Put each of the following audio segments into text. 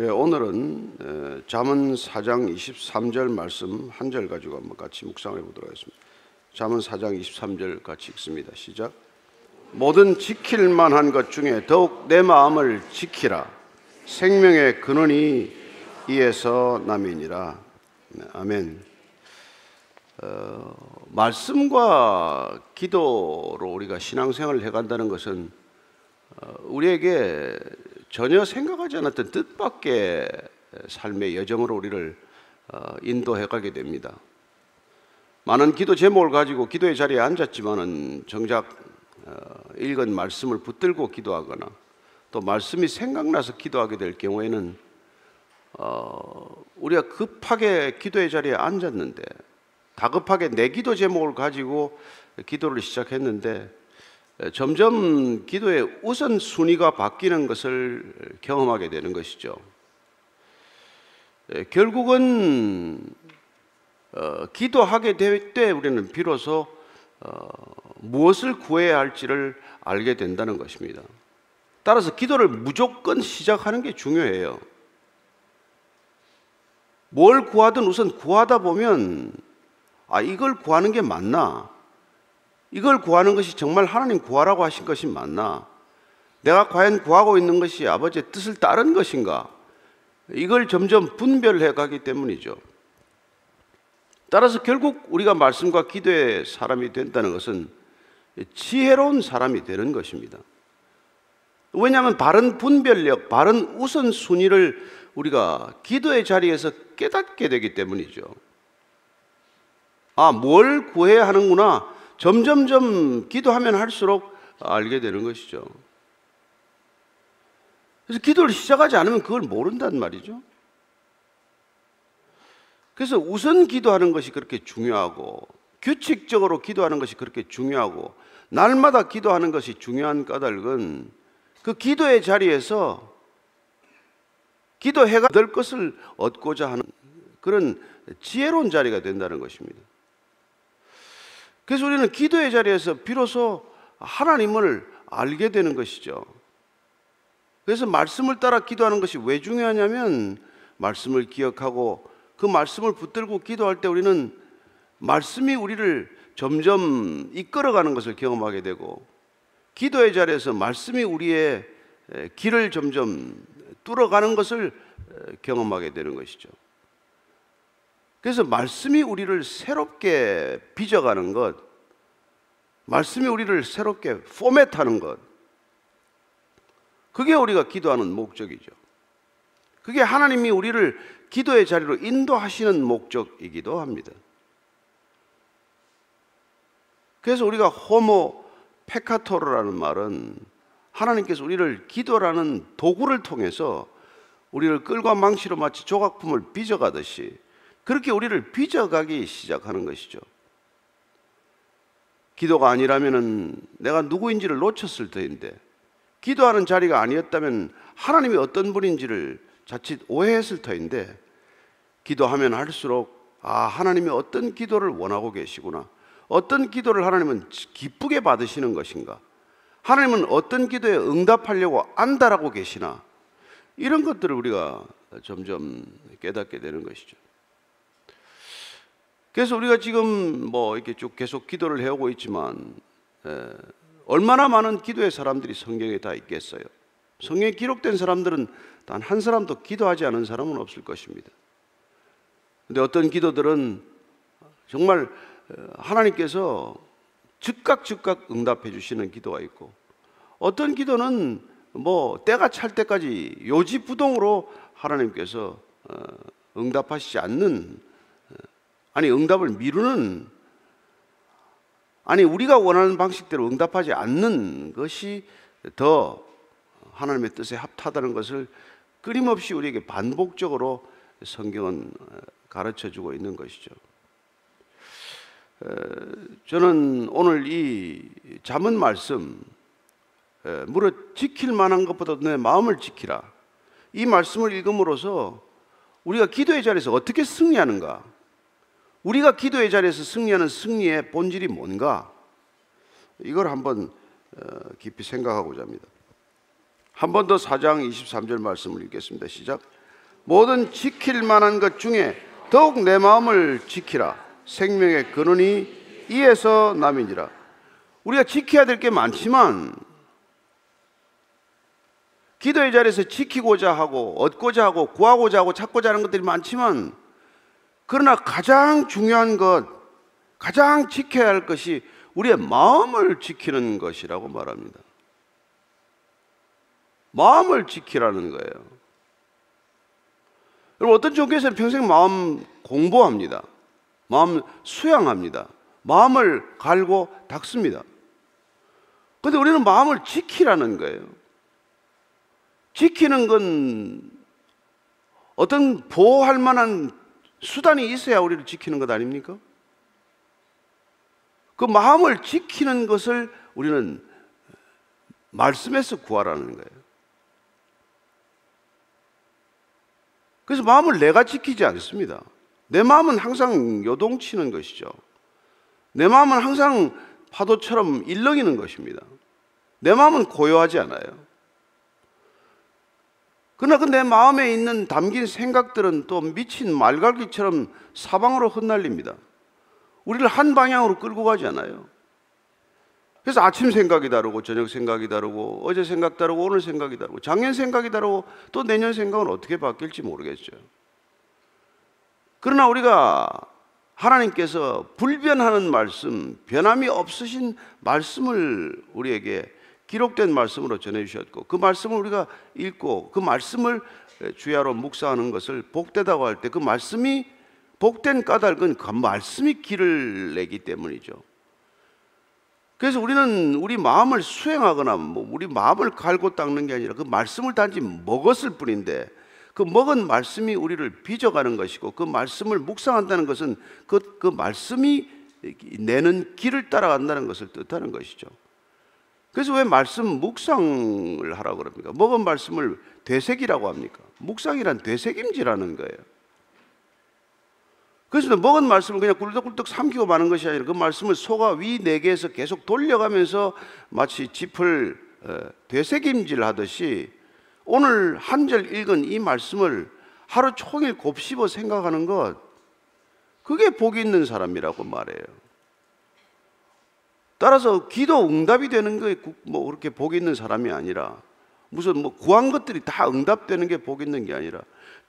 예, 오늘은 에, 잠언 4장 23절 말씀 한 절 가지고 한번 같이 묵상해 보도록 하겠습니다. 잠언 4장 23절 같이 읽습니다. 시작. 모든 지킬 만한 것 중에 더욱 내 마음을 지키라. 생명의 근원이 이에서 남이니라. 네, 아멘. 어, 말씀과 기도로 우리가 신앙생활을 해간다는 것은 어, 우리에게 전혀 생각하지 않았던 뜻밖의 삶의 여정으로 우리를 어, 인도해 가게 됩니다. 많은 기도 제목을 가지고 기도의 자리에 앉았지만은 정작 어, 읽은 말씀을 붙들고 기도하거나 또 말씀이 생각나서 기도하게 될 경우에는 어, 우리가 급하게 기도의 자리에 앉았는데 다급하게 내 기도 제목을 가지고 기도를 시작했는데 점점 기도의 우선 순위가 바뀌는 것을 경험하게 되는 것이죠. 결국은 어, 기도하게 될 때 우리는 비로소 어, 무엇을 구해야 할지를 알게 된다는 것입니다. 따라서 기도를 무조건 시작하는 게 중요해요. 뭘 구하든 우선 구하다 보면 아 이걸 구하는 게 맞나? 이걸 구하는 것이 정말 하나님 구하라고 하신 것이 맞나? 내가 과연 구하고 있는 것이 아버지의 뜻을 따른 것인가? 이걸 점점 분별해 가기 때문이죠. 따라서 결국 우리가 말씀과 기도의 사람이 된다는 것은 지혜로운 사람이 되는 것입니다. 왜냐하면 바른 분별력, 바른 우선순위를 우리가 기도의 자리에서 깨닫게 되기 때문이죠. 아, 뭘 구해야 하는구나. 점점점 기도하면 할수록 알게 되는 것이죠. 그래서 기도를 시작하지 않으면 그걸 모른단 말이죠. 그래서 우선 기도하는 것이 그렇게 중요하고 규칙적으로 기도하는 것이 그렇게 중요하고 날마다 기도하는 것이 중요한 까닭은 그 기도의 자리에서 기도해가 될 것을 얻고자 하는 그런 지혜로운 자리가 된다는 것입니다. 그래서 우리는 기도의 자리에서 비로소 하나님을 알게 되는 것이죠. 그래서 말씀을 따라 기도하는 것이 왜 중요하냐면 말씀을 기억하고 그 말씀을 붙들고 기도할 때 우리는 말씀이 우리를 점점 이끌어가는 것을 경험하게 되고 기도의 자리에서 말씀이 우리의 길을 점점 뚫어가는 것을 경험하게 되는 것이죠. 그래서 말씀이 우리를 새롭게 빚어가는 것, 말씀이 우리를 새롭게 포맷하는 것, 그게 우리가 기도하는 목적이죠. 그게 하나님이 우리를 기도의 자리로 인도하시는 목적이기도 합니다. 그래서 우리가 호모 페카토르라는 말은 하나님께서 우리를 기도라는 도구를 통해서 우리를 끌과 망치로 마치 조각품을 빚어가듯이 그렇게 우리를 빚어가기 시작하는 것이죠. 기도가 아니라면 내가 누구인지를 놓쳤을 터인데, 기도하는 자리가 아니었다면 하나님이 어떤 분인지를 자칫 오해했을 터인데, 기도하면 할수록, 아, 하나님이 어떤 기도를 원하고 계시구나. 어떤 기도를 하나님은 기쁘게 받으시는 것인가. 하나님은 어떤 기도에 응답하려고 안달하고 계시나. 이런 것들을 우리가 점점 깨닫게 되는 것이죠. 그래서 우리가 지금 뭐 이렇게 쭉 계속 기도를 해오고 있지만 에, 얼마나 많은 기도의 사람들이 성경에 다 있겠어요. 성경에 기록된 사람들은 단 한 사람도 기도하지 않은 사람은 없을 것입니다. 근데 어떤 기도들은 정말 하나님께서 즉각 즉각 응답해 주시는 기도가 있고 어떤 기도는 뭐 때가 찰 때까지 요지부동으로 하나님께서 어, 응답하시지 않는 아니 응답을 미루는 아니 우리가 원하는 방식대로 응답하지 않는 것이 더 하나님의 뜻에 합하다는 것을 끊임없이 우리에게 반복적으로 성경은 가르쳐 주고 있는 것이죠. 저는 오늘 이 잠언 말씀 무릇 지킬 만한 것보다 내 마음을 지키라 이 말씀을 읽음으로써 우리가 기도의 자리에서 어떻게 승리하는가 우리가 기도의 자리에서 승리하는 승리의 본질이 뭔가? 이걸 한번 어, 깊이 생각하고자 합니다. 한 번 더 4장 23절 말씀을 읽겠습니다. 시작. 모든 지킬 만한 것 중에 더욱 내 마음을 지키라. 생명의 근원이 이에서 남인지라. 우리가 지켜야 될 게 많지만 기도의 자리에서 지키고자 하고 얻고자 하고 구하고자 하고 찾고자 하는 것들이 많지만 그러나 가장 중요한 것, 가장 지켜야 할 것이 우리의 마음을 지키는 것이라고 말합니다. 마음을 지키라는 거예요. 여러분 어떤 종교에서는 평생 마음 공부합니다. 마음 수양합니다. 마음을 갈고 닦습니다. 근데 우리는 마음을 지키라는 거예요. 지키는 건 어떤 보호할 만한 수단이 있어야 우리를 지키는 것 아닙니까? 그 마음을 지키는 것을 우리는 말씀에서 구하라는 거예요. 그래서 마음을 내가 지키지 않습니다. 내 마음은 항상 요동치는 것이죠. 내 마음은 항상 파도처럼 일렁이는 것입니다. 내 마음은 고요하지 않아요. 그러나 그 내 마음에 있는 담긴 생각들은 또 미친 말갈기처럼 사방으로 흩날립니다. 우리를 한 방향으로 끌고 가지 않아요. 그래서 아침 생각이 다르고 저녁 생각이 다르고 어제 생각 다르고 오늘 생각이 다르고 작년 생각이 다르고 또 내년 생각은 어떻게 바뀔지 모르겠죠. 그러나 우리가 하나님께서 불변하는 말씀, 변함이 없으신 말씀을 우리에게 기록된 말씀으로 전해 주셨고 그 말씀을 우리가 읽고 그 말씀을 주야로 묵상하는 것을 복되다고 할 때 그 말씀이 복된 까닭은 그 말씀이 길을 내기 때문이죠. 그래서 우리는 우리 마음을 수행하거나 뭐 우리 마음을 갈고 닦는 게 아니라 그 말씀을 단지 먹었을 뿐인데 그 먹은 말씀이 우리를 빚어가는 것이고 그 말씀을 묵상한다는 것은 그, 그 말씀이 내는 길을 따라간다는 것을 뜻하는 것이죠. 그래서 왜 말씀 묵상을 하라고 그럽니까? 먹은 말씀을 되새기라고 합니까? 묵상이란 되새김질하는 거예요. 그래서 먹은 말씀을 그냥 꿀떡꿀떡 삼키고 마는 것이 아니라 그 말씀을 소가 위 네 개에서 계속 돌려가면서 마치 짚을 어, 되새김질 하듯이 오늘 한 절 읽은 이 말씀을 하루 종일 곱씹어 생각하는 것 그게 복 있는 사람이라고 말해요. 따라서 기도 응답이 되는 게 뭐 그렇게 복 있는 사람이 아니라 무슨 뭐 구한 것들이 다 응답되는 게 복 있는 게 아니라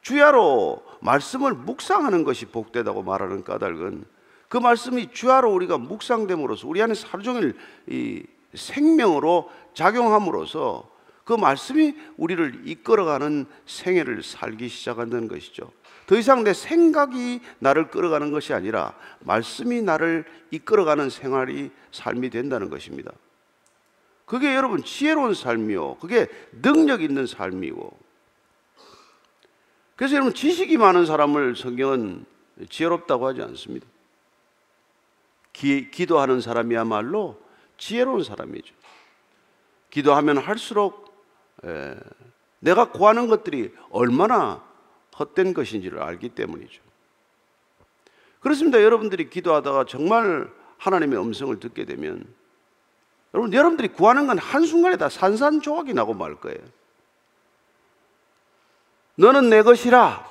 주야로 말씀을 묵상하는 것이 복되다고 말하는 까닭은 그 말씀이 주야로 우리가 묵상됨으로써 우리 안에 하루 종일 이 생명으로 작용함으로써 그 말씀이 우리를 이끌어가는 생애를 살기 시작한다는 것이죠. 더 이상 내 생각이 나를 끌어가는 것이 아니라 말씀이 나를 이끌어가는 생활이 삶이 된다는 것입니다. 그게 여러분 지혜로운 삶이요. 그게 능력 있는 삶이고 그래서 여러분 지식이 많은 사람을 성경은 지혜롭다고 하지 않습니다. 기, 기도하는 사람이야말로 지혜로운 사람이죠. 기도하면 할수록 에, 내가 구하는 것들이 얼마나 헛된 것인지를 알기 때문이죠. 그렇습니다. 여러분들이 기도하다가 정말 하나님의 음성을 듣게 되면 여러분 여러분들이 구하는 건 한순간에 다 산산조각이 나고 말 거예요. 너는 내 것이라.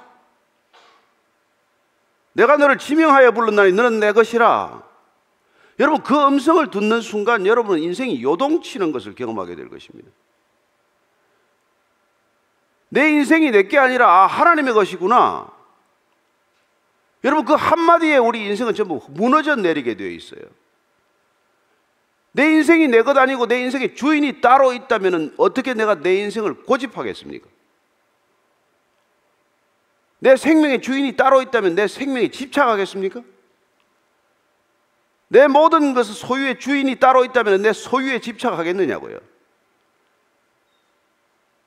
내가 너를 지명하여 불렀나니 너는 내 것이라. 여러분 그 음성을 듣는 순간 여러분은 인생이 요동치는 것을 경험하게 될 것입니다. 내 인생이 내 게 아니라 하나님의 것이구나. 여러분 그 한마디에 우리 인생은 전부 무너져 내리게 되어 있어요. 내 인생이 내 것 아니고 내 인생의 주인이 따로 있다면 어떻게 내가 내 인생을 고집하겠습니까? 내 생명의 주인이 따로 있다면 내 생명에 집착하겠습니까? 내 모든 것을 소유의 주인이 따로 있다면 내 소유에 집착하겠느냐고요.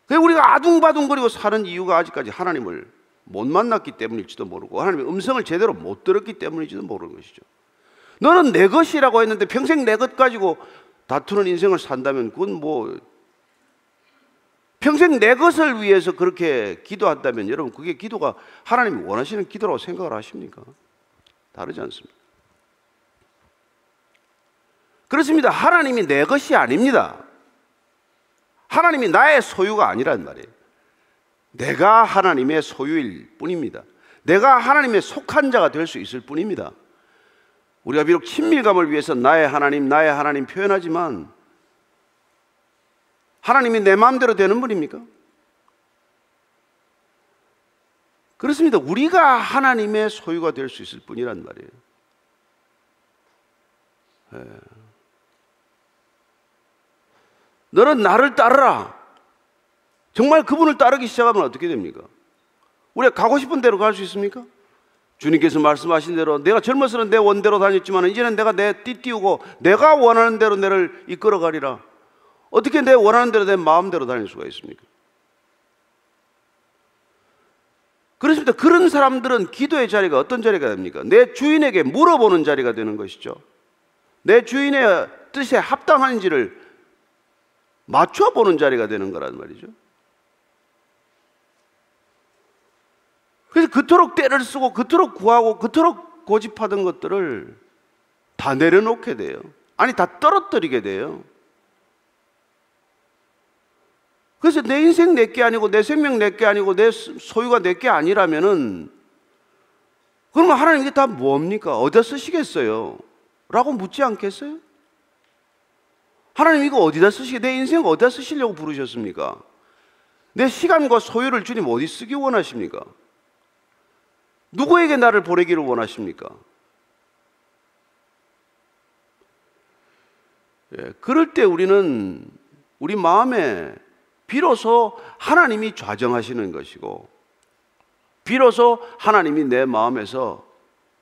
그 우리가 아둥바둥거리고 사는 이유가 아직까지 하나님을 못 만났기 때문일지도 모르고 하나님의 음성을 제대로 못 들었기 때문일지도 모르는 것이죠. 너는 내 것이라고 했는데 평생 내 것 가지고 다투는 인생을 산다면 그건 뭐 평생 내 것을 위해서 그렇게 기도한다면 여러분 그게 기도가 하나님이 원하시는 기도라고 생각을 하십니까? 다르지 않습니다. 그렇습니다. 하나님이 내 것이 아닙니다. 하나님이 나의 소유가 아니란 말이에요. 내가 하나님의 소유일 뿐입니다. 내가 하나님의 속한 자가 될 수 있을 뿐입니다. 우리가 비록 친밀감을 위해서 나의 하나님, 나의 하나님 표현하지만 하나님이 내 마음대로 되는 분입니까? 그렇습니다. 우리가 하나님의 소유가 될 수 있을 뿐이란 말이에요. 예. 너는 나를 따르라. 정말 그분을 따르기 시작하면 어떻게 됩니까? 우리가 가고 싶은 대로 갈 수 있습니까? 주님께서 말씀하신 대로 내가 젊었을 때 내 원대로 다녔지만 이제는 내가 내 띠띠우고 내가 원하는 대로 내를 이끌어 가리라. 어떻게 내 원하는 대로 내 마음대로 다닐 수가 있습니까? 그렇습니다. 그런 사람들은 기도의 자리가 어떤 자리가 됩니까? 내 주인에게 물어보는 자리가 되는 것이죠. 내 주인의 뜻에 합당한지를 맞춰보는 자리가 되는 거란 말이죠. 그래서 그토록 때를 쓰고 그토록 구하고 그토록 고집하던 것들을 다 내려놓게 돼요. 아니, 다 떨어뜨리게 돼요. 그래서 내 인생 내게 아니고 내 생명 내게 아니고 내 소유가 내게 아니라면은 그러면 하나님 이게 다 뭡니까? 어디다 쓰시겠어요? 라고 묻지 않겠어요? 하나님 이거 어디다 쓰시게 내 인생 어디다 쓰시려고 부르셨습니까? 내 시간과 소유를 주님 어디 쓰기 원하십니까? 누구에게 나를 보내기를 원하십니까? 예, 그럴 때 우리는 우리 마음에 비로소 하나님이 좌정하시는 것이고, 비로소 하나님이 내 마음에서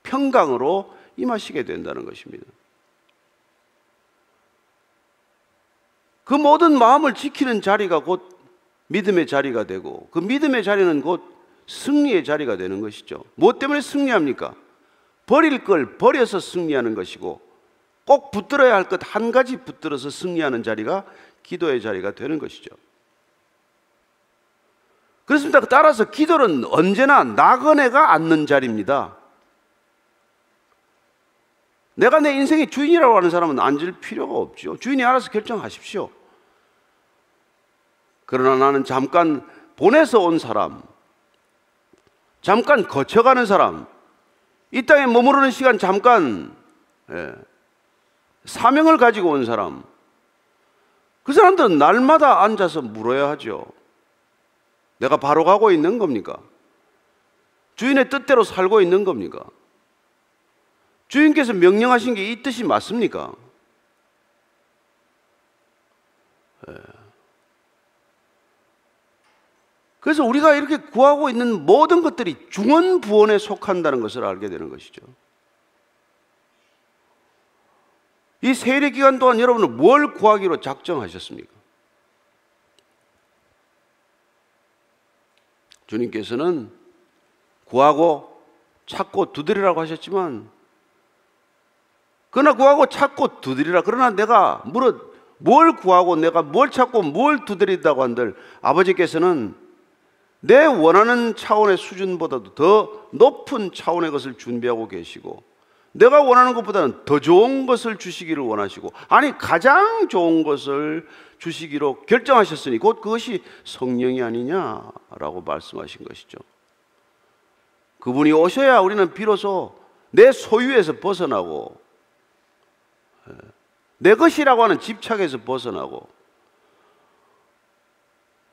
평강으로 임하시게 된다는 것입니다. 그 모든 마음을 지키는 자리가 곧 믿음의 자리가 되고, 그 믿음의 자리는 곧 승리의 자리가 되는 것이죠. 무엇 때문에 승리합니까? 버릴 걸 버려서 승리하는 것이고 꼭 붙들어야 할 것 한 가지 붙들어서 승리하는 자리가 기도의 자리가 되는 것이죠. 그렇습니다. 따라서 기도는 언제나 나그네가 앉는 자리입니다. 내가 내 인생의 주인이라고 하는 사람은 앉을 필요가 없죠. 주인이 알아서 결정하십시오. 그러나 나는 잠깐 보내서 온 사람, 잠깐 거쳐가는 사람, 이 땅에 머무르는 시간 잠깐 예, 사명을 가지고 온 사람, 그 사람들은 날마다 앉아서 물어야 하죠. 내가 바로 가고 있는 겁니까? 주인의 뜻대로 살고 있는 겁니까? 주인께서 명령하신 게 이 뜻이 맞습니까? 예. 그래서 우리가 이렇게 구하고 있는 모든 것들이 중언부언에 속한다는 것을 알게 되는 것이죠. 이 세례 기간 동안 여러분은 뭘 구하기로 작정하셨습니까? 주님께서는 구하고 찾고 두드리라고 하셨지만 그러나 구하고 찾고 두드리라 그러나 내가 물어 뭘 구하고 내가 뭘 찾고 뭘 두드린다고 한들 아버지께서는 내 원하는 차원의 수준보다도 더 높은 차원의 것을 준비하고 계시고 내가 원하는 것보다는 더 좋은 것을 주시기를 원하시고 아니 가장 좋은 것을 주시기로 결정하셨으니 곧 그것이 성령이 아니냐라고 말씀하신 것이죠. 그분이 오셔야 우리는 비로소 내 소유에서 벗어나고 예, 내 것이라고 하는 집착에서 벗어나고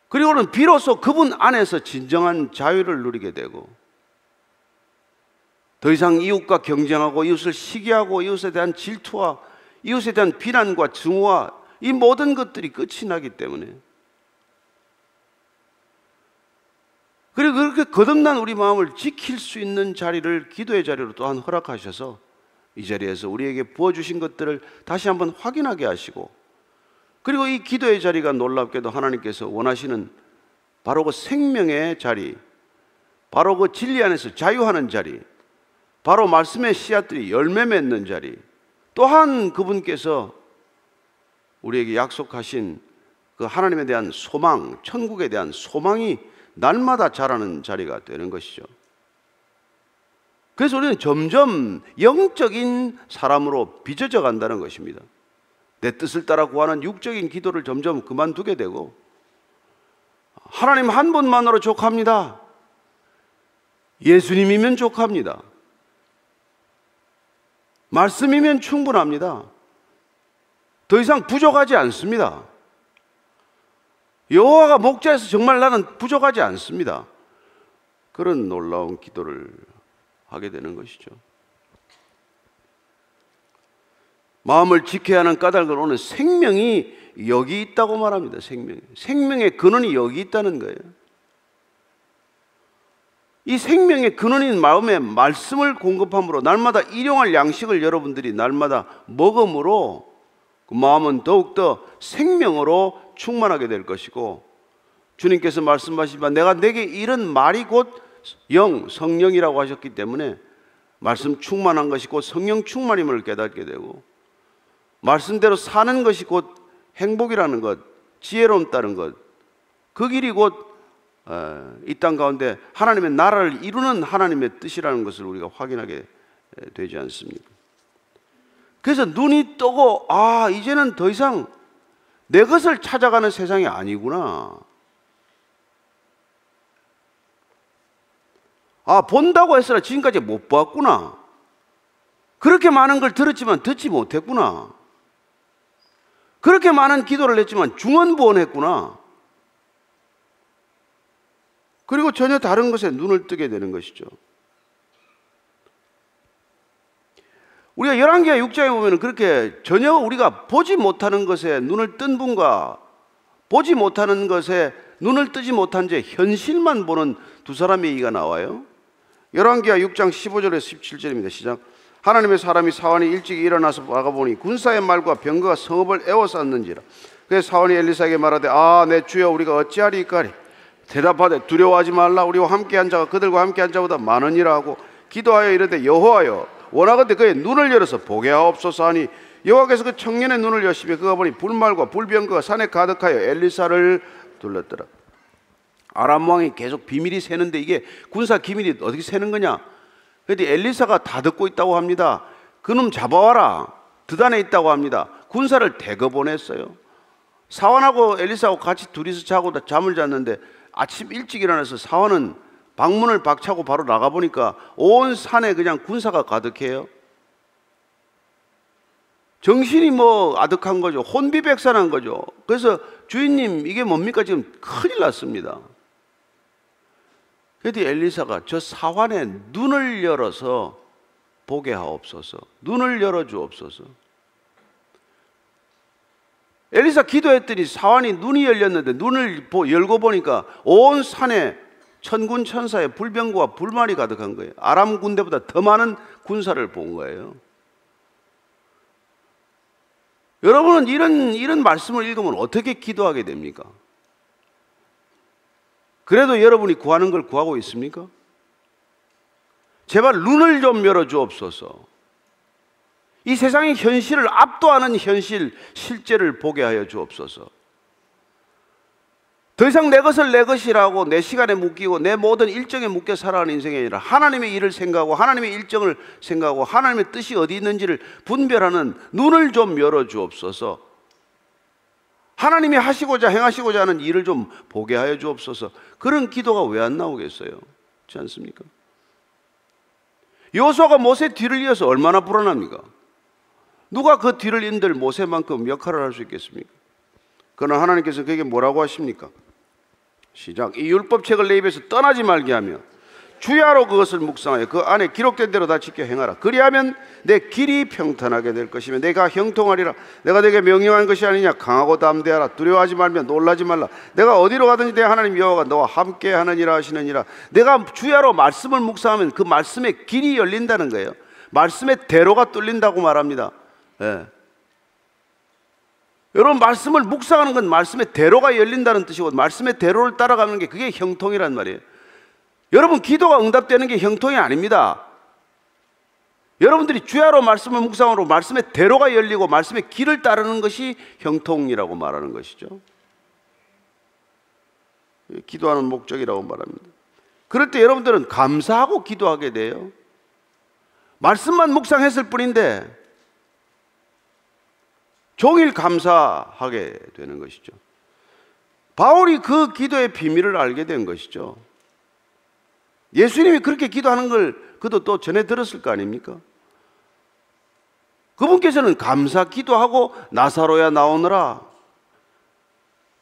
그리고는 비로소 그분 안에서 진정한 자유를 누리게 되고 더 이상 이웃과 경쟁하고 이웃을 시기하고 이웃에 대한 질투와 이웃에 대한 비난과 증오와 이 모든 것들이 끝이 나기 때문에. 그리고 그렇게 거듭난 우리 마음을 지킬 수 있는 자리를 기도의 자리로 또한 허락하셔서 이 자리에서 우리에게 부어주신 것들을 다시 한번 확인하게 하시고 그리고 이 기도의 자리가 놀랍게도 하나님께서 원하시는 바로 그 생명의 자리, 바로 그 진리 안에서 자유하는 자리, 바로 말씀의 씨앗들이 열매 맺는 자리, 또한 그분께서 우리에게 약속하신 그 하나님에 대한 소망, 천국에 대한 소망이 날마다 자라는 자리가 되는 것이죠. 그래서 우리는 점점 영적인 사람으로 빚어져 간다는 것입니다. 내 뜻을 따라 구하는 육적인 기도를 점점 그만두게 되고 하나님 한 분만으로 족합니다. 예수님이면 족합니다. 말씀이면 충분합니다. 더 이상 부족하지 않습니다. 여호와가 목자에서 정말 나는 부족하지 않습니다. 그런 놀라운 기도를 하게 되는 것이죠. 마음을 지켜야 하는 까닭을 오늘 생명이 여기 있다고 말합니다. 생명. 생명의 근원이 여기 있다는 거예요. 이 생명의 근원인 마음에 말씀을 공급함으로 날마다 일용할 양식을 여러분들이 날마다 먹음으로 그 마음은 더욱더 생명으로 충만하게 될 것이고 주님께서 말씀하시지만 내가 내게 이런 말이 곧 영, 성령이라고 하셨기 때문에 말씀 충만한 것이 곧 성령 충만임을 깨닫게 되고 말씀대로 사는 것이 곧 행복이라는 것, 지혜로움다는 것, 그 길이 곧 어, 이땅 가운데 하나님의 나라를 이루는 하나님의 뜻이라는 것을 우리가 확인하게 되지 않습니까? 그래서 눈이 뜨고 아 이제는 더 이상 내 것을 찾아가는 세상이 아니구나. 아 본다고 했으나 지금까지 못 봤구나. 그렇게 많은 걸 들었지만 듣지 못했구나. 그렇게 많은 기도를 했지만 중언부언했구나. 그리고 전혀 다른 것에 눈을 뜨게 되는 것이죠. 우리가 11개와 6장에 보면 그렇게 전혀 우리가 보지 못하는 것에 눈을 뜬 분과 보지 못하는 것에 눈을 뜨지 못한 제 현실만 보는 두 사람의 얘기가 나와요. 11개와 6장 15절에서 17절입니다. 시작. 하나님의 사람이 사원이 일찍 일어나서 나가보니 군사의 말과 병거가 성읍을 에워쌌는지라. 그래서 사원이 엘리사에게 말하되 아 내 주여 우리가 어찌하리까리? 대답하되 두려워하지 말라. 우리와 함께한 자가 그들과 함께한 자보다 많으니라 하고 기도하여 이르되 여호와여 원하건대 그의 눈을 열어서 보게 하옵소서 하니 여호와께서 그 청년의 눈을 여시며 그가 보니 불말과 불병거가 산에 가득하여 엘리사를 둘렀더라. 아람 왕이 계속 비밀이 새는데 이게 군사 기밀이 어떻게 새는 거냐 그런데 엘리사가 다 듣고 있다고 합니다 그놈 잡아와라 드단에 있다고 합니다 군사를 대거 보냈어요 사원하고 엘리사하고 같이 둘이서 자고 잠을 잤는데 아침 일찍 일어나서 사원은 방문을 박차고 바로 나가 보니까 온 산에 그냥 군사가 가득해요. 정신이 뭐 아득한 거죠. 혼비백산한 거죠. 그래서 주인님 이게 뭡니까 지금 큰일 났습니다. 그랬더니 엘리사가 저 사환의 눈을 열어서 보게 하옵소서. 눈을 열어 주옵소서. 엘리사 기도했더니 사환이 눈이 열렸는데 눈을 열고 보니까 온 산에 천군 천사의 불병과 불만이 가득한 거예요. 아람 군대보다 더 많은 군사를 본 거예요. 여러분은 이런 이런 말씀을 읽으면 어떻게 기도하게 됩니까? 그래도 여러분이 구하는 걸 구하고 있습니까? 제발 눈을 좀 열어 주옵소서. 이 세상의 현실을 압도하는 현실, 실제를 보게 하여 주옵소서. 더 이상 내 것을 내 것이라고 내 시간에 묶이고 내 모든 일정에 묶여 살아가는 인생이 아니라 하나님의 일을 생각하고 하나님의 일정을 생각하고 하나님의 뜻이 어디 있는지를 분별하는 눈을 좀 열어 주옵소서. 하나님이 하시고자 행하시고자 하는 일을 좀 보게 하여 주옵소서. 그런 기도가 왜 안 나오겠어요? 그렇지 않습니까? 요소가 모세 뒤를 이어서 얼마나 불안합니까? 누가 그 뒤를 인들 모세만큼 역할을 할 수 있겠습니까? 그러나 하나님께서 그에게 뭐라고 하십니까? 시작. 이 율법책을 내 입에서 떠나지 말게 하며 주야로 그것을 묵상하여 그 안에 기록된 대로 다 지켜 행하라. 그리하면 내 길이 평탄하게 될 것이며 내가 형통하리라. 내가 내게 명령한 것이 아니냐. 강하고 담대하라. 두려워하지 말며 놀라지 말라. 내가 어디로 가든지 내 하나님 여호와가 너와 함께 하느니라 하시느니라. 내가 주야로 말씀을 묵상하면 그 말씀의 길이 열린다는 거예요. 말씀의 대로가 뚫린다고 말합니다. 예. 여러분 말씀을 묵상하는 건 말씀의 대로가 열린다는 뜻이고 말씀의 대로를 따라가는 게 그게 형통이란 말이에요. 여러분 기도가 응답되는 게 형통이 아닙니다. 여러분들이 주야로 말씀을 묵상으로 말씀의 대로가 열리고 말씀의 길을 따르는 것이 형통이라고 말하는 것이죠. 기도하는 목적이라고 말합니다. 그럴 때 여러분들은 감사하고 기도하게 돼요. 말씀만 묵상했을 뿐인데 종일 감사하게 되는 것이죠. 바울이 그 기도의 비밀을 알게 된 것이죠. 예수님이 그렇게 기도하는 걸 그도 또 전해 들었을 거 아닙니까? 그분께서는 감사 기도하고 나사로야 나오느라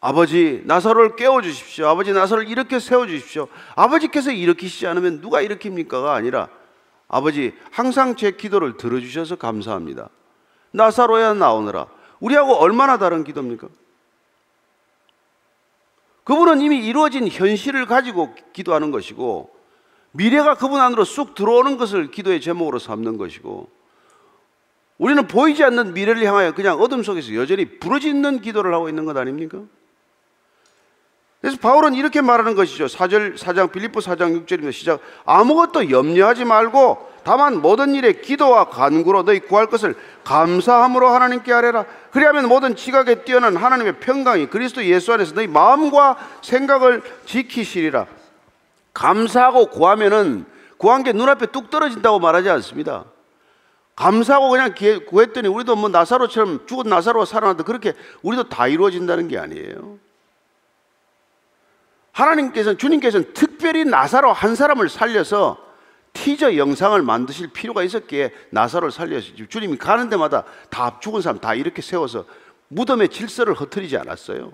아버지 나사로를 깨워 주십시오. 아버지 나사로를 이렇게 세워 주십시오. 아버지께서 일으키시지 않으면 누가 일으킵니까가 아니라 아버지 항상 제 기도를 들어 주셔서 감사합니다. 나사로야 나오느라 우리하고 얼마나 다른 기도입니까? 그분은 이미 이루어진 현실을 가지고 기도하는 것이고 미래가 그분 안으로 쑥 들어오는 것을 기도의 제목으로 삼는 것이고 우리는 보이지 않는 미래를 향하여 그냥 어둠 속에서 여전히 부러지는 기도를 하고 있는 것 아닙니까? 그래서 바울은 이렇게 말하는 것이죠. 4절 4장 빌립보 4장 6절입니다. 시작. 아무것도 염려하지 말고 다만 모든 일에 기도와 간구로 너희 구할 것을 감사함으로 하나님께 아뢰라. 그리하면 모든 지각에 뛰어난 하나님의 평강이 그리스도 예수 안에서 너희 마음과 생각을 지키시리라. 감사하고 구하면은 구한 게 눈앞에 뚝 떨어진다고 말하지 않습니다. 감사하고 그냥 구했더니 우리도 뭐 나사로처럼 죽은 나사로가 살아났다 그렇게 우리도 다 이루어진다는 게 아니에요. 하나님께서는 주님께서는 특별히 나사로 한 사람을 살려서 티저 영상을 만드실 필요가 있었기에 나사로를 살려서 주님이 가는 데마다 다 죽은 사람 다 이렇게 세워서 무덤의 질서를 흐트리지 않았어요.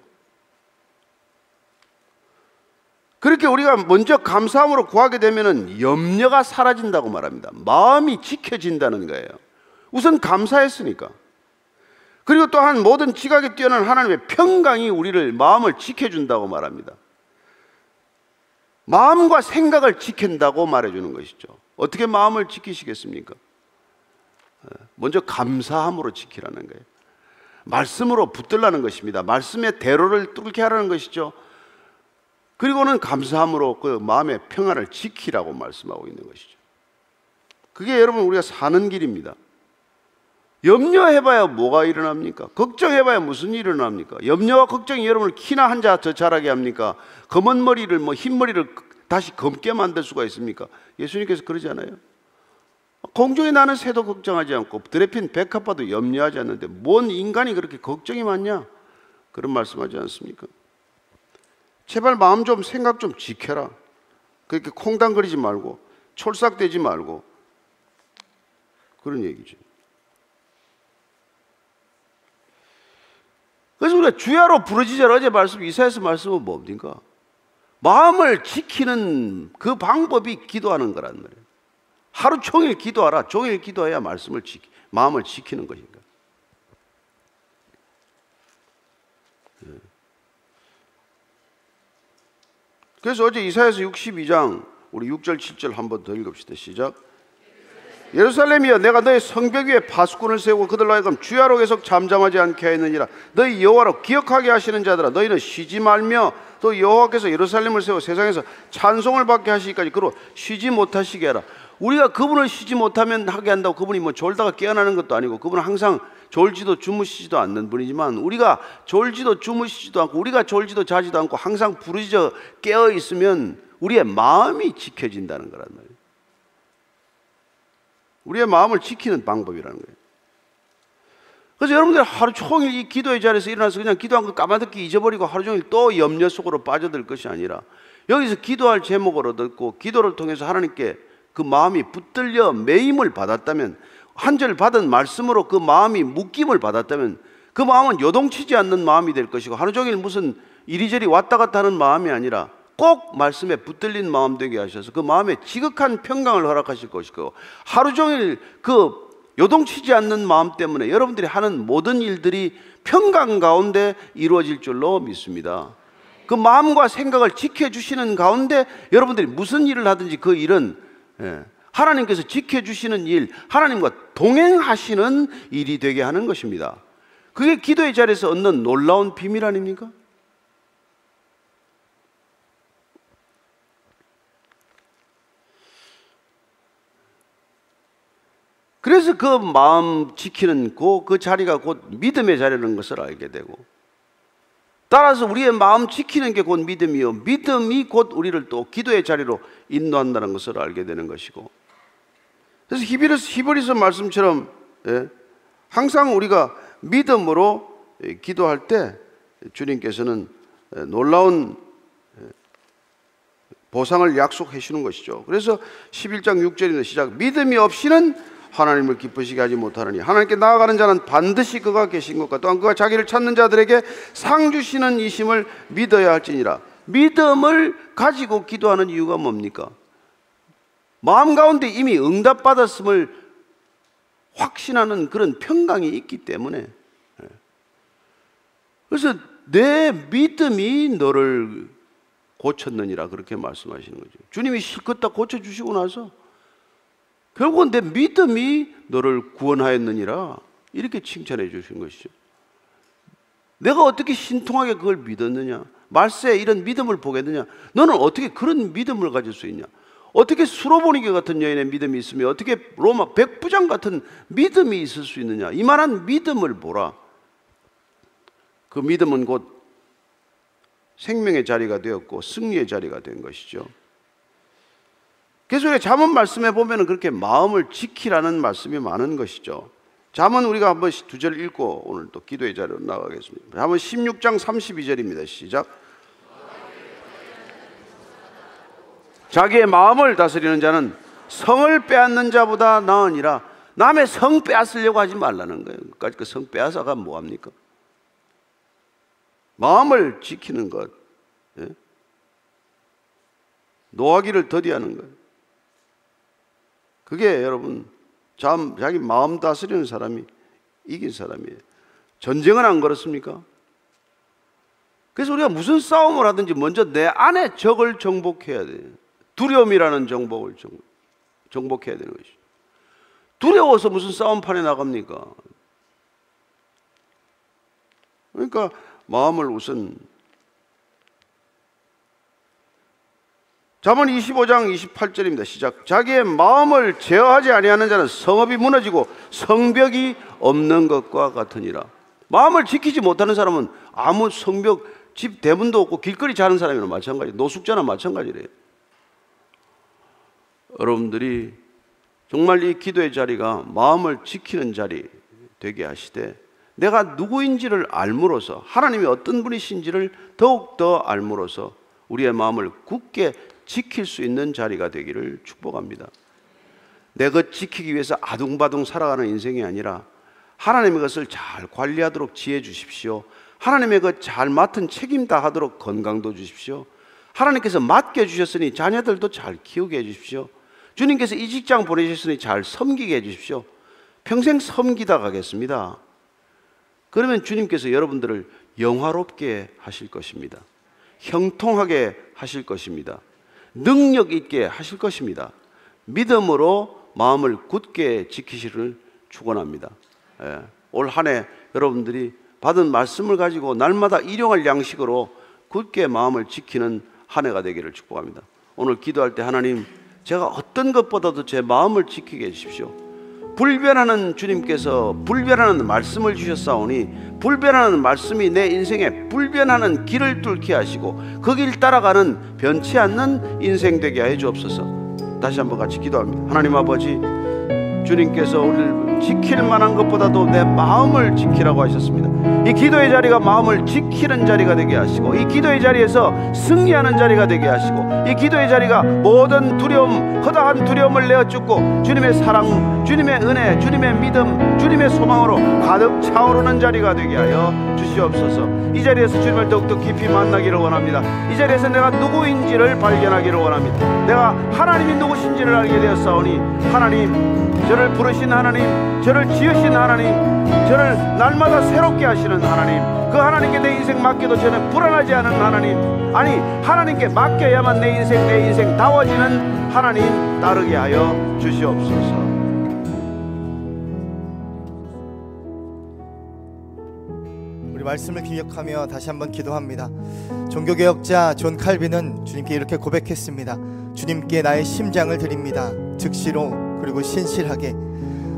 그렇게 우리가 먼저 감사함으로 구하게 되면 염려가 사라진다고 말합니다. 마음이 지켜진다는 거예요. 우선 감사했으니까. 그리고 또한 모든 지각에 뛰어난 하나님의 평강이 우리를 마음을 지켜준다고 말합니다. 마음과 생각을 지킨다고 말해주는 것이죠. 어떻게 마음을 지키시겠습니까? 먼저 감사함으로 지키라는 거예요. 말씀으로 붙들라는 것입니다. 말씀의 대로를 뚫게 하라는 것이죠. 그리고는 감사함으로 그 마음의 평화를 지키라고 말씀하고 있는 것이죠. 그게 여러분 우리가 사는 길입니다. 염려해봐야 뭐가 일어납니까? 걱정해봐야 무슨 일이 일어납니까? 염려와 걱정이 여러분을 키나 한 자 더 자라게 합니까? 검은 머리를 뭐 흰 머리를 다시 검게 만들 수가 있습니까? 예수님께서 그러지 않아요? 공중에 나는 새도 걱정하지 않고 드레핀 백합화도 염려하지 않는데 뭔 인간이 그렇게 걱정이 많냐? 그런 말씀하지 않습니까? 제발 마음 좀 생각 좀 지켜라. 그렇게 콩당거리지 말고 촐싹대지 말고 그런 얘기죠. 그래서 우리가 주야로 부르짖으라 어제 말씀 이사에서 말씀은 뭡니까? 마음을 지키는 그 방법이 기도하는 거란 말이에요. 하루 종일 기도하라. 종일 기도해야 말씀을 지키, 마음을 지키는 것인가. 그래서 어제 이사에서 62장 우리 6절 7절 한번 더 읽읍시다. 시작. 예루살렘이여 내가 너의 성벽 위에 파수꾼을 세우고 그들로 하여금 주야로 계속 잠잠하지 않게 하였느니라 너희 여호와로 기억하게 하시는 자들아 너희는 쉬지 말며 또 여호와께서 예루살렘을 세워 세상에서 찬송을 받게 하시기까지 그로 쉬지 못하시게 하라 우리가 그분을 쉬지 못하면 하게 한다고 그분이 뭐 졸다가 깨어나는 것도 아니고 그분은 항상 졸지도 주무시지도 않는 분이지만 우리가 졸지도 주무시지도 않고 우리가 졸지도 자지도 않고 항상 부르짖어 깨어 있으면 우리의 마음이 지켜진다는 거란 말이에요 우리의 마음을 지키는 방법이라는 거예요. 그래서 여러분들 하루 종일 이 기도의 자리에서 일어나서 그냥 기도한 거 까마득히 잊어버리고 하루 종일 또 염려 속으로 빠져들 것이 아니라 여기서 기도할 제목을 얻었고 기도를 통해서 하나님께 그 마음이 붙들려 매임을 받았다면 한 절 받은 말씀으로 그 마음이 묶임을 받았다면 그 마음은 요동치지 않는 마음이 될 것이고 하루 종일 무슨 이리저리 왔다 갔다 하는 마음이 아니라 꼭 말씀에 붙들린 마음 되게 하셔서 그 마음에 지극한 평강을 허락하실 것이고 하루 종일 그 요동치지 않는 마음 때문에 여러분들이 하는 모든 일들이 평강 가운데 이루어질 줄로 믿습니다. 그 마음과 생각을 지켜주시는 가운데 여러분들이 무슨 일을 하든지 그 일은 예, 하나님께서 지켜주시는 일, 하나님과 동행하시는 일이 되게 하는 것입니다. 그게 기도의 자리에서 얻는 놀라운 비밀 아닙니까? 그래서 그 마음 지키는 그, 그 자리가 곧 믿음의 자리라는 것을 알게 되고 따라서 우리의 마음 지키는 게 곧 믿음이요. 믿음이 곧 우리를 또 기도의 자리로 인도한다는 것을 알게 되는 것이고 그래서 히브리서, 히브리서 말씀처럼 예, 항상 우리가 믿음으로 기도할 때 주님께서는 놀라운 보상을 약속해 주는 것이죠. 그래서 11장 6절인데 시작 믿음이 없이는 하나님을 기쁘시게 하지 못하느니 하나님께 나아가는 자는 반드시 그가 계신 것과 또한 그가 자기를 찾는 자들에게 상 주시는 이심을 믿어야 할지니라. 믿음을 가지고 기도하는 이유가 뭡니까? 마음 가운데 이미 응답받았음을 확신하는 그런 평강이 있기 때문에 예. 그래서 내 믿음이 너를 고쳤느니라 그렇게 말씀하시는 거죠. 주님이 실컷 다 고쳐주시고 나서 결국은 내 믿음이 너를 구원하였느니라 이렇게 칭찬해 주신 것이죠. 내가 어떻게 신통하게 그걸 믿었느냐? 말세에 이런 믿음을 보겠느냐? 너는 어떻게 그런 믿음을 가질 수 있냐? 어떻게 수로보니게 같은 여인의 믿음이 있으며 어떻게 로마 백부장 같은 믿음이 있을 수 있느냐? 이만한 믿음을 보라. 그 믿음은 곧 생명의 자리가 되었고 승리의 자리가 된 것이죠. 우리 잠언 말씀에 보면 그렇게 마음을 지키라는 말씀이 많은 것이죠. 잠언 우리가 한번 두 절 읽고 오늘 또 기도의 자리로 나가겠습니다. 잠언 16장 32절입니다. 시작. 자기의 마음을 다스리는 자는 성을 빼앗는 자보다 나으니라. 남의 성 빼앗으려고 하지 말라는 거예요. 그성 빼앗아가 뭐합니까? 마음을 지키는 것. 예? 노하기를 더디하는 것. 그게 여러분 참 자기 마음 다스리는 사람이 이긴 사람이에요. 전쟁은 안 그렇습니까? 그래서 우리가 무슨 싸움을 하든지 먼저 내 안에 적을 정복해야 돼요. 두려움이라는 정복을 정복, 해야 되는 것이죠. 두려워서 무슨 싸움판에 나갑니까? 그러니까 마음을 우선 잠언 25장 28절입니다. 시작. 자기의 마음을 제어하지 아니하는 자는 성읍이 무너지고 성벽이 없는 것과 같으니라. 마음을 지키지 못하는 사람은 아무 성벽, 집 대문도 없고 길거리 자는 사람이나 마찬가지. 노숙자나 마찬가지래요. 여러분들이 정말 이 기도의 자리가 마음을 지키는 자리 되게 하시되 내가 누구인지를 알므로서 하나님이 어떤 분이신지를 더욱더 알므로서 우리의 마음을 굳게 지킬 수 있는 자리가 되기를 축복합니다. 내 것 지키기 위해서 아둥바둥 살아가는 인생이 아니라 하나님의 것을 잘 관리하도록 지혜 주십시오. 하나님의 것 잘 맡은 책임 다 하도록 건강도 주십시오. 하나님께서 맡겨 주셨으니 자녀들도 잘 키우게 해 주십시오. 주님께서 이 직장 보내셨으니 잘 섬기게 해 주십시오. 평생 섬기다 가겠습니다. 그러면 주님께서 여러분들을 영화롭게 하실 것입니다. 형통하게 하실 것입니다. 능력 있게 하실 것입니다. 믿음으로 마음을 굳게 지키시를 축원합니다. 예, 올 한 해 여러분들이 받은 말씀을 가지고 날마다 일용할 양식으로 굳게 마음을 지키는 한 해가 되기를 축복합니다. 오늘 기도할 때 하나님 제가 어떤 것보다도 제 마음을 지키게 해주십시오. 불변하는 주님께서 불변하는 말씀을 주셨사오니 불변하는 말씀이 내 인생에 불변하는 길을 뚫게 하시고 그 길 따라가는 변치 않는 인생 되게 해 주옵소서. 다시 한번 같이 기도합니다. 하나님 아버지 주님께서 우리를 지킬 만한 것보다도 내 마음을 지키라고 하셨습니다. 이 기도의 자리가 마음을 지키는 자리가 되게 하시고 이 기도의 자리에서 승리하는 자리가 되게 하시고 이 기도의 자리가 모든 두려움, 허다한 두려움을 내어 쫓고 주님의 사랑, 주님의 은혜, 주님의 믿음, 주님의 소망으로 가득 차오르는 자리가 되게 하여 주시옵소서. 이 자리에서 주님을 더욱더 깊이 만나기를 원합니다. 이 자리에서 내가 누구인지를 발견하기를 원합니다. 내가 하나님이 누구신지를 알게 되었사오니 하나님 저를 부르신 하나님, 저를 지으신 하나님, 저를 날마다 새롭게 하시는 하나님, 그 하나님께 내 인생 맡겨도 저는 불안하지 않은 하나님, 아니, 하나님께 맡겨야만 내 인생, 내 인생 다워지는 하나님 따르게 하여 주시옵소서. 말씀을 기억하며 다시 한번 기도합니다. 종교개혁자 존 칼빈은 주님께 이렇게 고백했습니다. 주님께 나의 심장을 드립니다. 즉시로 그리고 신실하게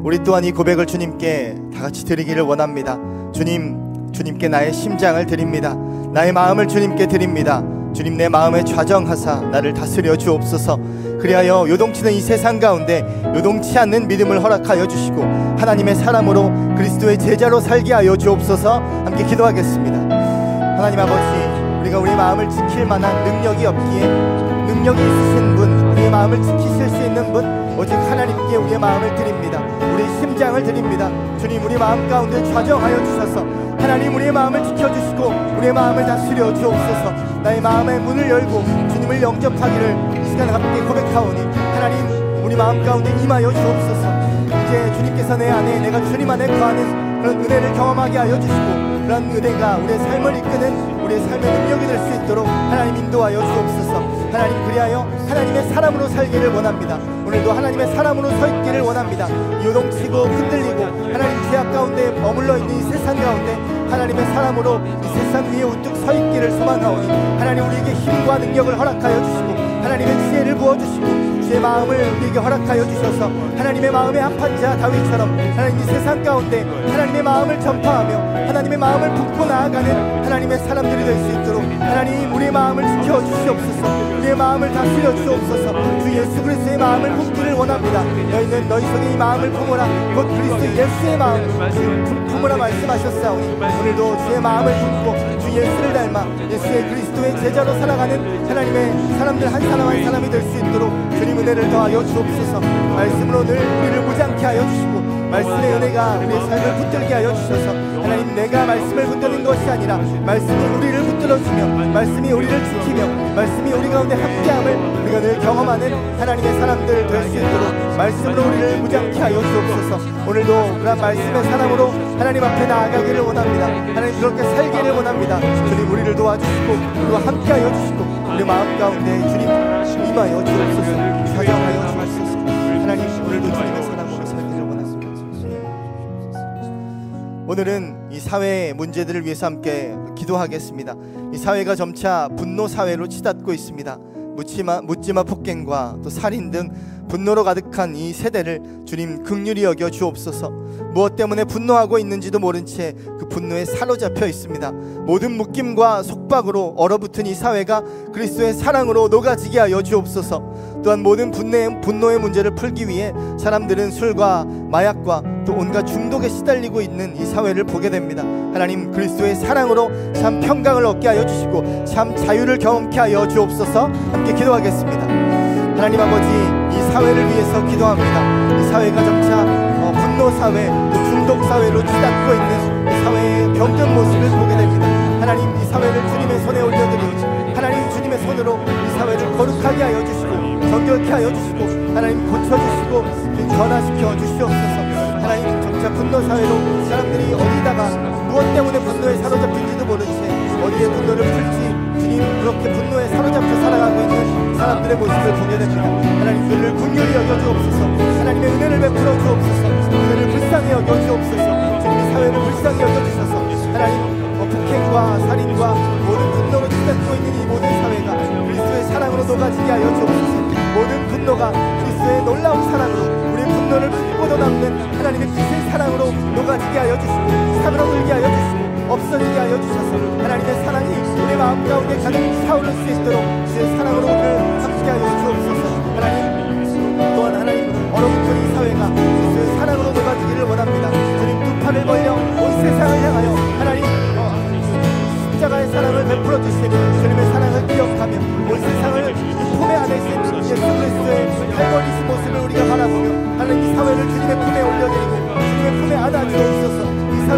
우리 또한 이 고백을 주님께 다 같이 드리기를 원합니다. 주님, 주님께 나의 심장을 드립니다. 나의 마음을 주님께 드립니다. 주님 내 마음에 좌정하사 나를 다스려 주옵소서. 그리하여 요동치는 이 세상 가운데 요동치 않는 믿음을 허락하여 주시고 하나님의 사람으로 그리스도의 제자로 살게 하여 주옵소서. 함께 기도하겠습니다. 하나님 아버지 우리가 우리 마음을 지킬 만한 능력이 없기에 능력이 있으신 분 우리의 마음을 지키실 수 있는 분 오직 하나님께 우리의 마음을 드립니다 우리 심장을 드립니다 주님 우리 마음 가운데 좌정하여 주셔서 하나님 우리의 마음을 지켜주시고 우리의 마음을 다스려 주옵소서. 나의 마음의 문을 열고 주님을 영접하기를 이 시간 함께 고백하오니 하나님 우리 마음 가운데 임하여 주옵소서. 이제 주님께서 내 안에 내가 주님 안에 거하는 그런 은혜를 경험하게 하여 주시고 그런 은혜가 우리의 삶을 이끄는 우리의 삶의 능력이 될 수 있도록 하나님 인도하여 주옵소서. 하나님 그리하여 하나님의 사람으로 살기를 원합니다. 오늘도 하나님의 사람으로 서 있기를 원합니다. 요동치고 흔들리고 하나님 죄악 가운데 머물러 있는 이 세상 가운데 하나님의 사람으로 이 세상 위에 우뚝 서 있기를 소망하오니 하나님 우리에게 힘과 능력을 허락하여 주시고 하나님의 지혜를 부어주시고 주의 마음을 우리에게 허락하여 주셔서 하나님의 마음의 합한 자 다윗처럼 하나님 이 세상 가운데 하나님의 마음을 전파하며 하나님의 마음을 품고 나아가는 하나님의 사람들이 될 수 있도록 하나님 우리의 마음을 지켜 주시옵소서 마음을 다스려 주옵소서. 주 예수 그리스도의 마음을 품기를 원합니다. 너희는 너희 속에 이 마음을 품으라. 곧 그리스도 예수의 마음을 품- 품으라 말씀하셨사오니 오늘도 주의 마음을 품고 주 예수를 닮아 예수의 그리스도의 제자로 살아가는 하나님의 사람들 한 사람 한 사람이 될 수 있도록 주님 은혜를 더하여 주옵소서. 말씀으로 늘 우리를 무장케 하여 주시고 말씀의 은혜가 우리의 삶을 붙들게 하여 주셔서. 하나님 내가 말씀을 붙드는 것이 아니라 말씀이 우리를 붙들어주며 말씀이 우리를 지키며 말씀이 우리 가운데 함께함을 우리가 늘 경험하는 하나님의 사람들 될 수 있도록 말씀으로 우리를 무장케 하여 주옵소서. 오늘도 그런 말씀의 사람으로 하나님 앞에 나아가기를 원합니다. 하나님 그렇게 살기를 원합니다. 주님 우리를 도와주시고 우리와 함께 하여 주시고 우리 마음 가운데 주님 임하여 주옵소서. 사경하여 주옵소서. 하나님 오늘도 주님의 오늘은 이 사회의 문제들을 위해서 함께 기도하겠습니다. 이 사회가 점차 분노 사회로 치닫고 있습니다. 묻지마, 묻지마 폭행과 또 살인 등 분노로 가득한 이 세대를 주님 극률이 여겨 주옵소서. 무엇 때문에 분노하고 있는지도 모른 채 그 분노에 사로잡혀 있습니다. 모든 묶임과 속박으로 얼어붙은 이 사회가 그리스도의 사랑으로 녹아지게 하여 주옵소서. 또한 모든 분노의, 분노의 문제를 풀기 위해 사람들은 술과 마약과 또 온갖 중독에 시달리고 있는 이 사회를 보게 됩니다. 하나님 그리스도의 사랑으로 참 평강을 얻게 하여 주시고 참 자유를 경험케 하여 주옵소서. 함께 기도하겠습니다. 하나님 아버지 이 사회를 위해서 기도합니다. 이 사회가 점차 어, 분노 사회, 또 중독 사회로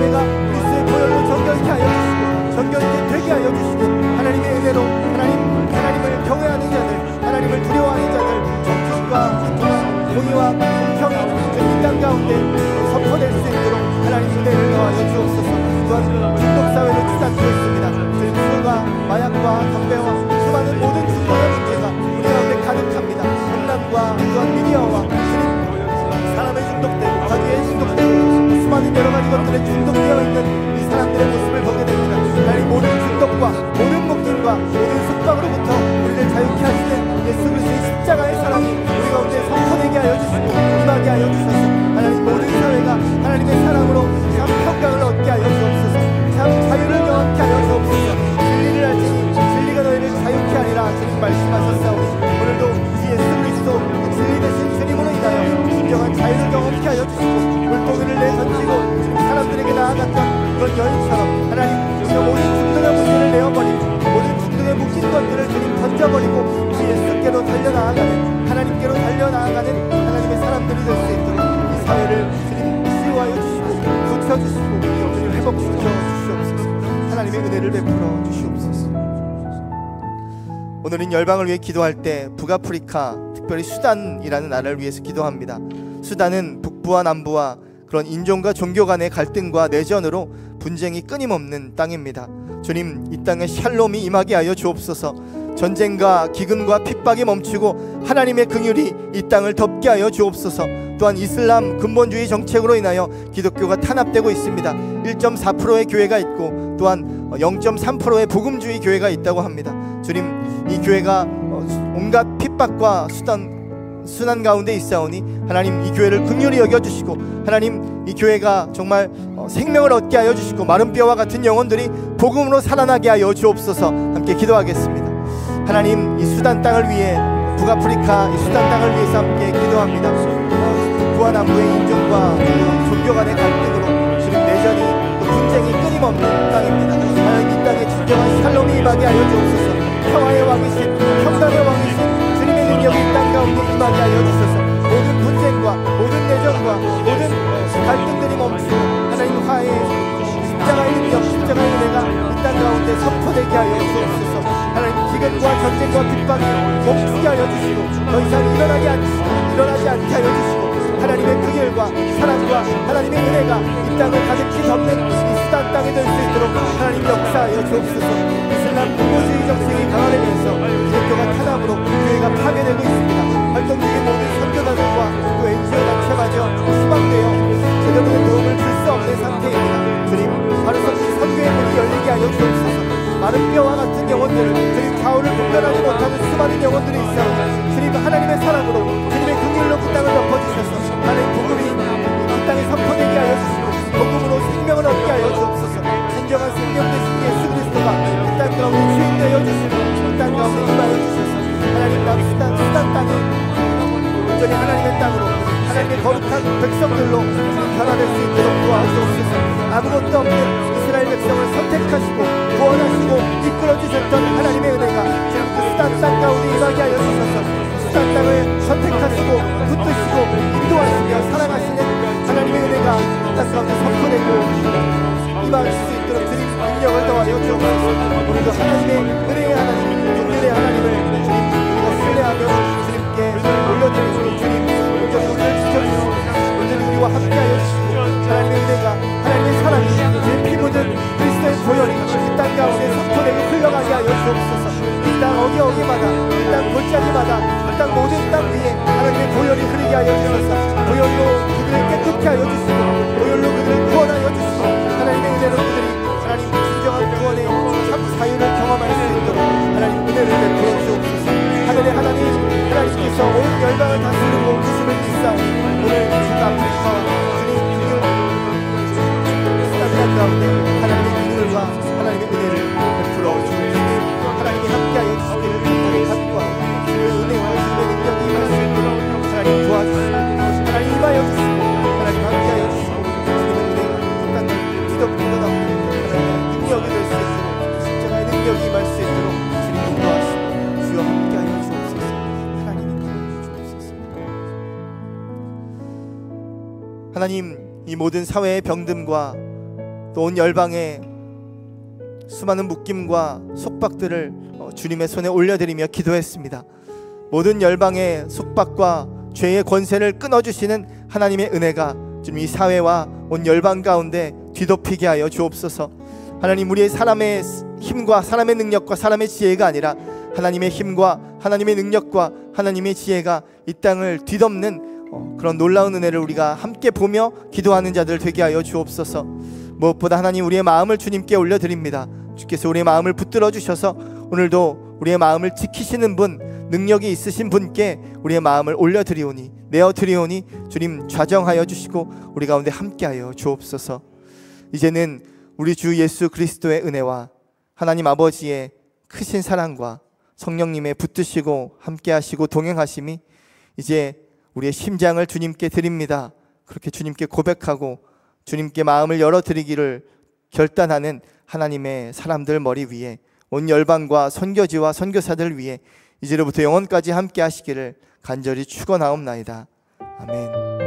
이사 주시고 주님 회복 시켜 주시옵소서. 하나님의 은혜를 베풀어 주시옵소서. 오늘은 열방을 위해 기도할 때 북아프리카 특별히 수단이라는 나라를 위해서 기도합니다. 수단은 북부와 남부와 그런 인종과 종교 간의 갈등과 내전으로 분쟁이 끊임없는 땅입니다. 주님 이 땅에 샬롬이 임하게 하여 주옵소서. 전쟁과 기근과 핍박이 멈추고 하나님의 긍휼이 이 땅을 덮게 하여 주옵소서 또한 이슬람 근본주의 정책으로 인하여 기독교가 탄압되고 있습니다 1.4%의 교회가 있고 또한 0.3%의 복음주의 교회가 있다고 합니다 주님 이 교회가 어, 온갖 핍박과 수단 순환 가운데 있사오니 하나님 이 교회를 긍휼히 여겨 주시고 하나님 이 교회가 정말 어, 생명을 얻게 하여 주시고 마른 뼈와 같은 영혼들이 복음으로 살아나게 하여 주옵소서 함께 기도하겠습니다. 하나님 이 수단 땅을 위해 북아프리카 이 수단 땅을 위해서 함께 기도합니다. 어, 북부와 남부의 인종과 어, 종교 간의 갈등으로 지금 내전이 또 분쟁이 끊임없는 땅입니다. 하나님 이 땅에 진정한 샬롬이 임하게 하여 주옵소서. 평화의 왕이신 평강의 왕이신 주님의 능력이 이땅 가운데 임하게 하여 주소서 모든 분쟁과 모든 내전과 모든 갈등들이 멈추고 하나님 화해 십자가의 능력 십자가의 은혜가 이 땅 가운데 선포되게 하여 주옵소서 하나님 기근과 전쟁과 핍박이 멈추게 하여 주시고 더 이상 일어나게 않, 일어나지 않게 하여 주시고 하나님의 긍휼과 사랑과 하나님의 은혜가 이 땅을 가득히 덮는 이 수단 땅이 될 수 있도록 하나님 역사하여 주옵소서. 이슬람 군부주의 정책이 강화되면서 기독교가 탄압으로 교회가 파괴되고 있습니다. 활동 중인 모든 선교단들과 또 NGO 단체마저 수방되어 제대로 된 도움을 줄 수 없는 상태입니다. 주님 바로 선- 선교의 문이 열리게 하여 주옵소서. 마른 뼈와 같은 영혼들 주님 좌우를 분별하지 못하는 수많은 영혼들이 있어 주님 하나님의 사랑으로 주님의 긍휼로 그 땅을 덮어 주셔서. 하나님 복음이 이 땅에 선포되게 하여 주시고 복음으로 생명을 얻게 하여 주옵소서. 진정한 생명 되신 예수 그리스도가 이 땅 가운데 주인 되어 주시고 이 땅 가운데 임하여 주셔서. 하나님 남 수단 수단 땅이 온전히 하나님의 땅으로 하나님의 거룩한 백성들로 변화될 수 있도록 도와주옵소서. 아무것도 없는 백성을 선택하시고 구원하시고 이끌어주셨던 하나님의 은혜가 그 수단 땅 가운데 임하게 하여 주셔서. 수단 땅을 선택하시고 붙드시고 인도하시며 사랑하시는 하나님의 은혜가 땅 가운데 선포되고 있도록 이땅 모든 땅 위에 하나님의 보혈이 흐르게 하여 주셔서. 보혈로 그들을 깨끗게 하여 주시고 보혈로 그들을 구원하여 주시고 하나님의 은혜로 그들이 하나님 진정한 구원의 참 사유를 경험할 수 있도록 하나님 은혜를 베풀어 주옵소서. 하늘의 하나님 하나님께서 온 열방을 다스리고 계심을 믿사오니 오늘 북아프리카와 주님. 그 수단장 가운데 하나님의 긍휼과 하나님의 은혜를 하나님 이 모든 사회의 병듦과 또 온 열방의 수많은 묶임과 속박들을 어, 주님의 손에 올려드리며 기도했습니다. 모든 열방의 속박과 죄의 권세를 끊어주시는 하나님의 은혜가 주님 이 사회와 온 열방 가운데 뒤덮이게 하여 주옵소서. 하나님 우리의 사람의 힘과 사람의 능력과 사람의 지혜가 아니라 하나님의 힘과 하나님의 능력과 하나님의 지혜가 이 땅을 뒤덮는 어, 그런 놀라운 은혜를 우리가 함께 보며 기도하는 자들 되게 하여 주옵소서. 무엇보다 하나님 우리의 마음을 주님께 올려드립니다. 주께서 우리의 마음을 붙들어 주셔서 오늘도 우리의 마음을 지키시는 분, 능력이 있으신 분께 우리의 마음을 올려드리오니 내어드리오니 주님 좌정하여 주시고 우리 가운데 함께하여 주옵소서. 이제는 우리 주 예수 그리스도의 은혜와 하나님 아버지의 크신 사랑과 성령님의 붙드시고 함께하시고 동행하심이 이제 우리의 심장을 주님께 드립니다. 그렇게 주님께 고백하고 주님께 마음을 열어드리기를 결단하는 하나님의 사람들 머리 위에 온 열방과 선교지와 선교사들 위에 이제로부터 영원까지 함께 하시기를 간절히 축원하옵나이다. 아멘.